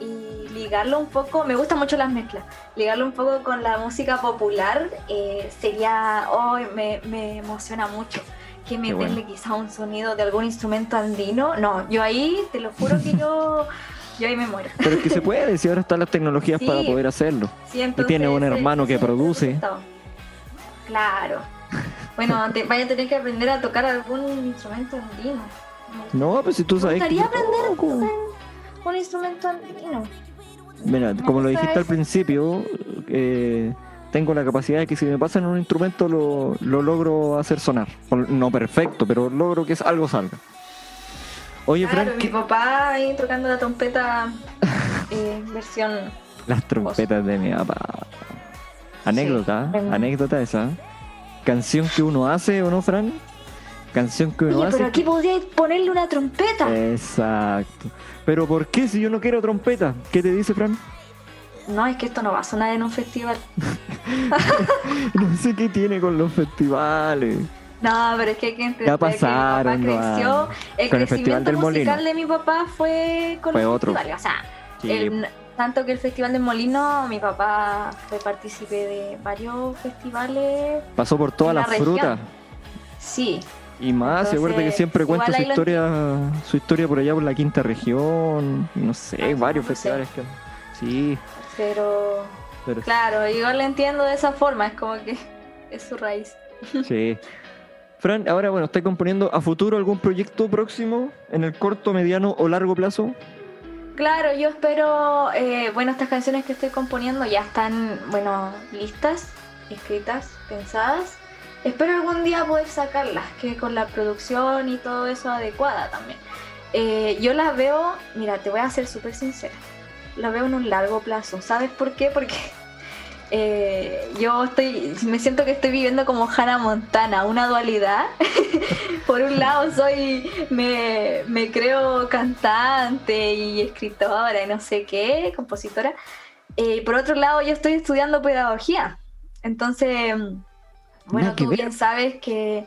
y ligarlo un poco, me gustan mucho las mezclas, ligarlo un poco con la música popular eh, sería, oh, me, me emociona mucho. Que meterle bueno. quizá un sonido de algún instrumento andino. No, yo ahí, te lo juro que yo, yo ahí me muero. Pero es que se puede, si ahora están las tecnologías Sí. para poder hacerlo. Sí, entonces, tiene un ese- hermano que produce. Claro. Bueno, te, vaya a tener que aprender a tocar algún instrumento andino. No, pues si tú Me sabes que gustaría aprender un instrumento andino. Mira, Me como lo dijiste al principio, eh, tengo la capacidad de que si me pasan un instrumento lo, lo logro hacer sonar. No perfecto, pero logro que algo salga. Oye, Claro, Frank, mi ¿qué- papá ahí tocando la trompeta eh, versión. las trompetas de mi papá. Anécdota, Sí. anécdota esa. Canción que uno hace, ¿o no, Fran? Canción que uno Oye, hace. pero aquí podríais ponerle una trompeta. Exacto. Pero ¿por qué si yo no quiero trompeta? ¿Qué te dice, Fran? No, es que esto no va a sonar en un festival. No sé qué tiene con los festivales. No, pero es que hay que entender Ya pasaron que mi papá creció. El Con el crecimiento Festival del musical Molino. de mi papá fue con Fue los otro. festivales. O sea, Sí, el- tanto que el Festival del Molino, mi papá fue partícipe de varios festivales. pasó por todas la las región. frutas. Sí, Y más, se acuerda que siempre cuenta su lo historia, su historia por allá por la quinta región, no sé, Ah, varios no sé. festivales que. Sí, Pero, Pero- claro, igual lo entiendo de esa forma, es como que es su raíz. Sí. Fran, ahora bueno, ¿estás componiendo a futuro algún proyecto próximo en el corto, mediano o largo plazo? Claro, yo espero, eh, bueno, estas canciones que estoy componiendo ya están, bueno, listas, escritas, pensadas. Espero algún día poder sacarlas, que con la producción y todo eso adecuada también. Eh, yo las veo, mira, te voy a ser súper sincera, las veo en un largo plazo. ¿Sabes por qué? Porque eh, yo estoy, me siento que estoy viviendo como Hannah Montana, una dualidad. Por un lado soy, me, me creo cantante y escritora y no sé qué, compositora. Eh, por otro lado yo estoy estudiando pedagogía. Entonces, bueno, Nada que tú bien sabes que,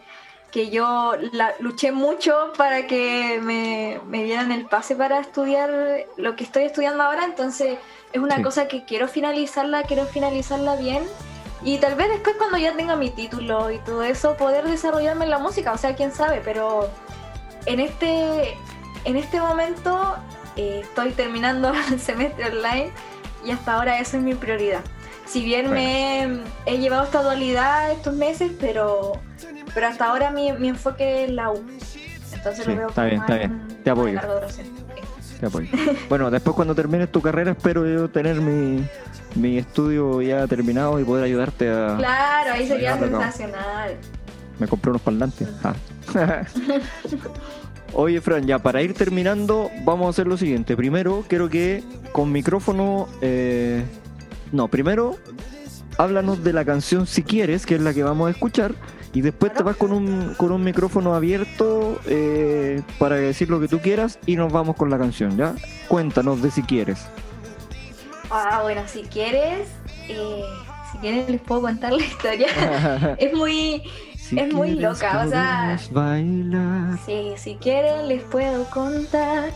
que yo la- luché mucho para que me, me dieran el pase para estudiar lo que estoy estudiando ahora. Entonces es una Sí. cosa que quiero finalizarla, quiero finalizarla bien. Y tal vez después cuando ya tenga mi título y todo eso, poder desarrollarme en la música, o sea, quién sabe, pero en este, en este momento eh, estoy terminando el semestre online y hasta ahora esa es mi prioridad. Si bien me he llevado esta dualidad estos meses, pero, pero hasta ahora mi, mi enfoque es la U. Entonces Sí, lo veo está bien, está bien. Te apoyo. Te apoyo. Bueno, después cuando termines tu carrera espero yo tener mi, mi estudio ya terminado y poder ayudarte a... Claro, ahí sería sensacional. Me compré unos parlantes. Ah. Oye, Fran, ya para ir terminando, vamos a hacer lo siguiente. Primero, quiero que con micrófono. eh, No, primero, háblanos de la canción si quieres, que es la que vamos a escuchar. Y después te vas con un, con un micrófono abierto eh, para decir lo que tú quieras y nos vamos con la canción, ¿ya? Cuéntanos de si quieres. Ah, bueno, si quieres, eh, si quieres les puedo contar la historia. es muy, Si Es muy loca, o sea- bailar. sí, si quieren les puedo contar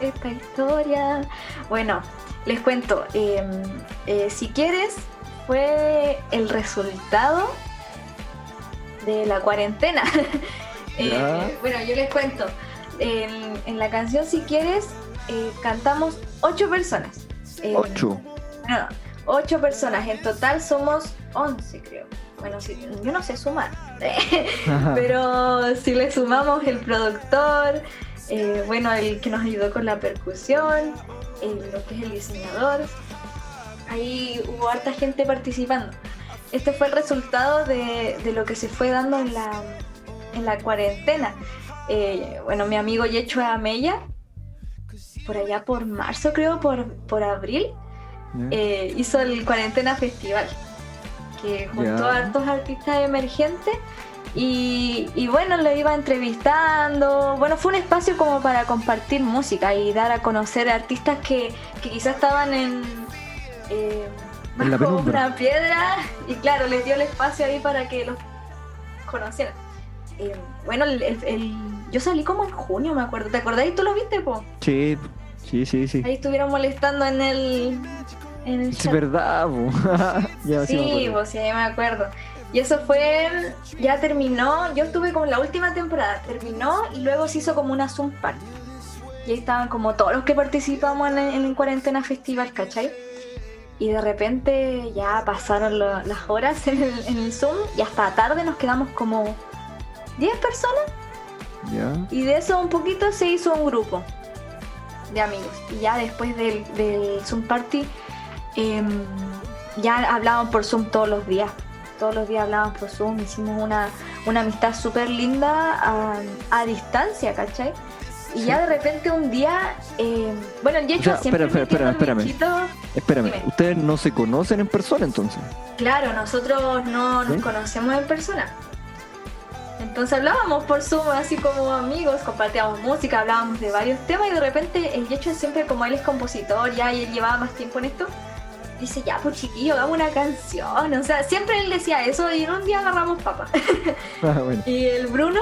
esta historia. Bueno, les cuento. eh, eh, si quieres, fue el resultado de la cuarentena. Eh, bueno, yo les cuento. En, en la canción Si quieres, eh, cantamos ocho personas. Eh, Ocho. Ocho personas. En total somos 11, creo. Bueno, sí, yo no sé sumar. Pero si le sumamos el productor, eh, bueno, el que nos ayudó con la percusión, lo que es el diseñador, ahí hubo harta gente participando. Este fue el resultado de, de lo que se fue dando en la, en la cuarentena. Eh, bueno, mi amigo Yecho Amella, por allá por marzo creo, por, por abril, eh, hizo el Cuarentena Festival, que juntó a hartos artistas emergentes y, y bueno, lo iba entrevistando. Bueno, fue un espacio como para compartir música y dar a conocer artistas que, que quizás estaban en, eh, En la penumbra. una piedra y claro, les dio el espacio ahí para que los conocieran. Eh, bueno, el- el- el- yo salí como en junio, me acuerdo. ¿Te acordás? ¿Tú lo viste, po? Sí, sí, sí, sí. Ahí estuvieron molestando en el, en el Es verdad, po. ya, sí, Sí, pues sí, me acuerdo. Y eso fue, ya terminó, yo estuve como en la última temporada, terminó y luego se hizo como una Zoom party. Y ahí estaban como todos los que participamos en, en el Cuarentena Festival, ¿cachai? Y de repente ya pasaron lo- las horas en el, en el Zoom y hasta tarde nos quedamos como 10 personas Ya. y de eso un poquito se hizo un grupo de amigos. Y ya después del, del Zoom Party, em, ya hablaban por Zoom todos los días. Todos los días hablaban por Zoom. Hicimos una, una amistad súper linda a, a distancia, ¿cachai? Y ya de repente un día, em, bueno, el Yecho siempre espera, espera, espérame, el bichito- Espérame, Dime. ustedes no se conocen en persona entonces. Claro, nosotros no nos ¿Sí? conocemos en persona. Entonces hablábamos por Zoom así como amigos, compartíamos música, hablábamos de varios temas y de repente el Yecho siempre como él es compositor ya y él llevaba más tiempo en esto, dice ya pues chiquillo, hagamos una canción. O sea, siempre él decía eso y en un día agarramos papa. Ah, bueno. Y el Bruno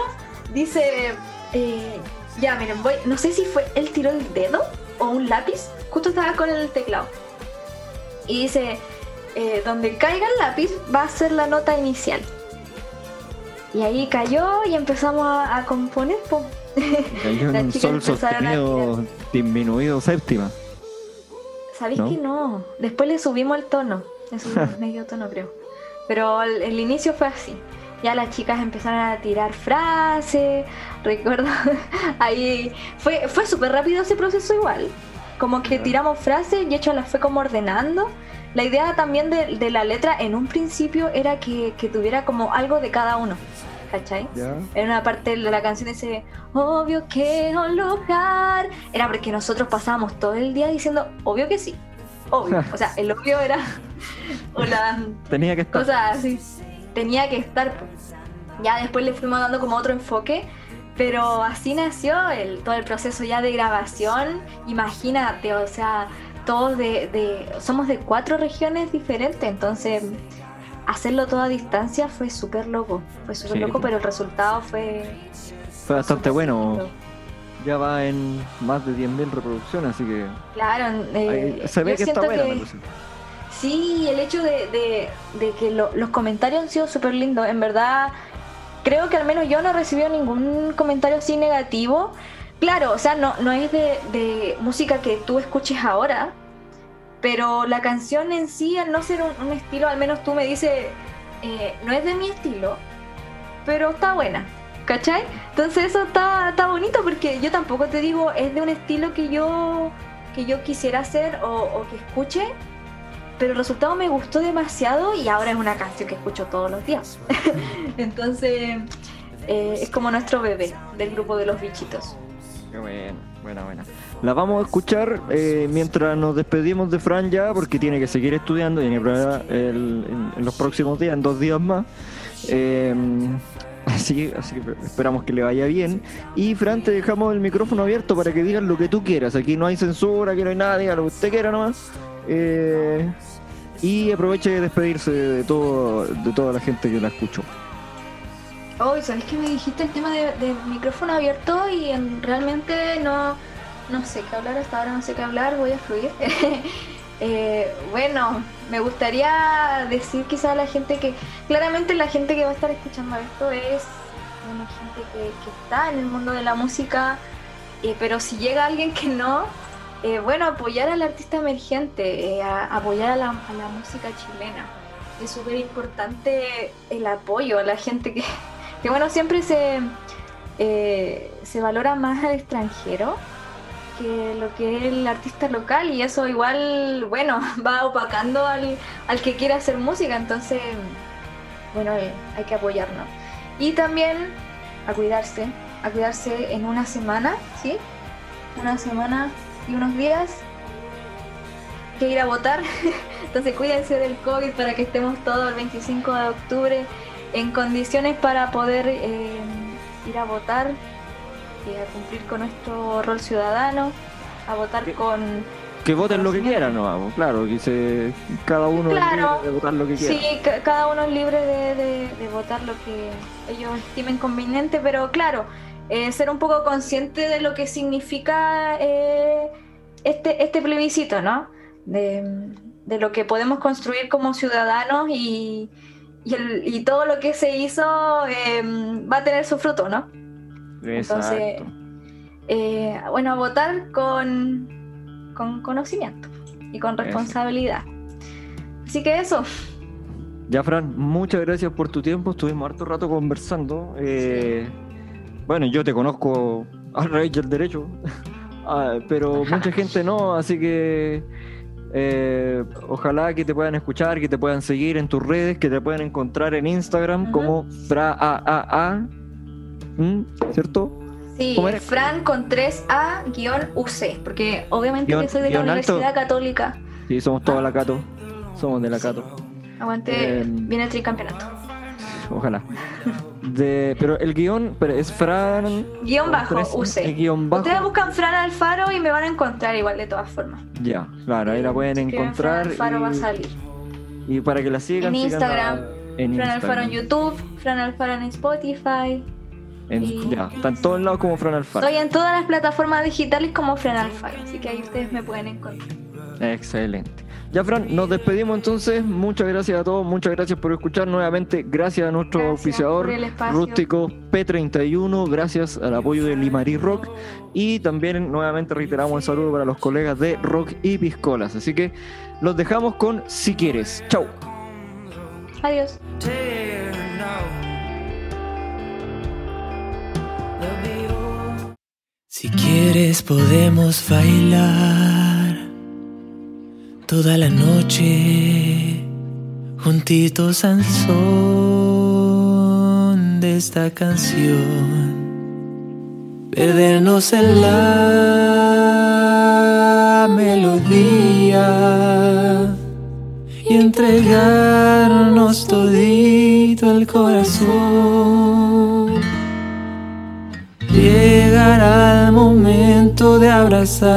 dice, eh, ya miren, voy, no sé si fue, él tiró el dedo o un lápiz, justo estaba con el teclado. Y dice, eh, donde caiga el lápiz va a ser la nota inicial. Y ahí cayó y empezamos a, a componer. po. Cayó en Las un chicas sol empezaron a sostenido disminuido séptima. ¿Sabéis ¿No? que no? Después le subimos el tono. Le subimos medio tono, creo. Pero el, el inicio fue así. Ya las chicas empezaron a tirar frases. Recuerdo, ahí fue, fue súper rápido ese proceso igual. Como que tiramos frases y hecho las fue como ordenando. La idea también de, de la letra en un principio era que, que tuviera como algo de cada uno. ¿Cachai? En una parte de la canción dice, obvio que un lugar. Era porque nosotros pasábamos todo el día diciendo, obvio que sí. Obvio. O sea, el obvio era. Tenía que estar. cosas así. Tenía que estar. po. Ya después le fuimos dando como otro enfoque. Pero así nació el, todo el proceso ya de grabación. Imagínate, o sea, todos de, de- Somos de cuatro regiones diferentes, entonces hacerlo todo a distancia fue súper loco. Fue súper Sí. loco, pero el resultado fue. Fue bastante bueno. lindo. Ya va en más de 10.000 reproducciones, así que Claro, eh, ahí se ve que está buena que- la cosa. Sí, el hecho de, de- de que lo- los comentarios han sido súper lindos. En verdad, creo que al menos yo no he recibido ningún comentario así negativo. Claro, o sea, no, no es de, de música que tú escuches ahora, pero la canción en sí, al no ser un, un estilo, al menos tú me dices, eh, no es de mi estilo, pero está buena. ¿Cachai? Entonces eso está, está bonito porque yo tampoco te digo es de un estilo que yo que yo quisiera hacer o, o que escuche, pero el resultado me gustó demasiado y ahora es una canción que escucho todos los días. Entonces eh, es como nuestro bebé del grupo de los bichitos. Qué buena, buena, buena. La vamos a escuchar eh, mientras nos despedimos de Fran ya, porque tiene que seguir estudiando, tiene prueba el- en, en los próximos días, en dos días más. Eh, así, así que esperamos que le vaya bien. Y Fran, te dejamos el micrófono abierto para que digas lo que tú quieras. Aquí no hay censura, aquí no hay nada, diga lo que usted quiera nomás. Eh, y aproveche de despedirse de todo de toda la gente que la escuchó. Oh, ¿sabes que me dijiste el tema de, micrófono abierto y en- realmente no, no sé qué hablar hasta ahora, no sé qué hablar, voy a fluir. Eh, bueno, me gustaría decir quizá a la gente que, claramente la gente que va a estar escuchando esto es una gente que, que está en el mundo de la música, eh, pero si llega alguien que no, eh, bueno, apoyar al artista emergente, eh, apoyar a la, música chilena. Es súper importante el apoyo a la gente que, bueno, siempre se, eh, se valora más al extranjero que lo que es el artista local y eso igual, bueno, va opacando al, al que quiere hacer música, entonces, bueno, hay que apoyarnos. Y también a cuidarse, a cuidarse en una semana, ¿sí? Una semana y unos días que ir a votar, entonces cuídense del COVID para que estemos todos el 25 de octubre en condiciones para poder eh, ir a votar y a cumplir con nuestro rol ciudadano, a votar con... Que voten lo que quieran, no vamos, claro, que se, cada uno es libre de votar lo que quiera. Sí, ca- cada uno es libre de, de- de votar lo que ellos estimen conveniente, pero claro, eh, ser un poco consciente de lo que significa eh, este, este plebiscito, ¿no? De, de lo que podemos construir como ciudadanos y, y, el- y todo lo que se hizo eh, va a tener su fruto, ¿no? Entonces, Exacto. eh, bueno, a votar con, con conocimiento y con responsabilidad. Así que eso. Ya, Fran, muchas gracias por tu tiempo. Estuvimos harto rato conversando. Eh, Bueno, yo te conozco a raíz del derecho, Ah, pero mucha gente no, así que eh, ojalá que te puedan escuchar, que te puedan seguir en tus redes, que te puedan encontrar en Instagram como ¿Mm? ¿cierto? Sí. Fran con 3A-UC, porque obviamente Guión- que soy de la guion alto. Universidad Católica. Sí, somos toda la Cato, somos de la Cato. Aguante, Em, viene el tricampeonato. Ojalá. De, pero el guion pero es Fran. Guión bajo, tres- UC. el guion bajo. Ustedes buscan Fran Alfaro y me van a encontrar igual de todas formas. Ya, claro, ahí la pueden encontrar. Fran Alfaro va a salir. y para que la sigan, En Instagram, en Fran Alfaro en. YouTube, Fran Alfaro en Spotify. En- Ya, está en todos lados como Fran Alfaro. Estoy en todas las plataformas digitales como Fran Alfaro, así que ahí ustedes me pueden encontrar. Excelente. Ya, Fran, nos despedimos entonces. Muchas gracias a todos, muchas gracias por escuchar nuevamente. Gracias a nuestro Gracias espacio. rústico P31, gracias al apoyo de Limarí Rock. Y también nuevamente reiteramos el saludo para los colegas de Rock y Piscolas. Así que los dejamos con Si quieres. Chau. Adiós. Si quieres podemos bailar toda la noche juntitos al son de esta canción. Perdernos en la melodía y entregarnos todito el corazón. Llegará el momento de abrazar,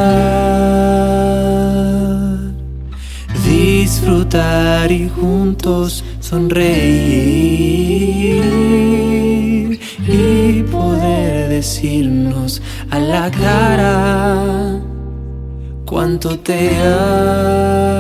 disfrutar y juntos sonreír y poder decirnos a la cara cuánto te amo.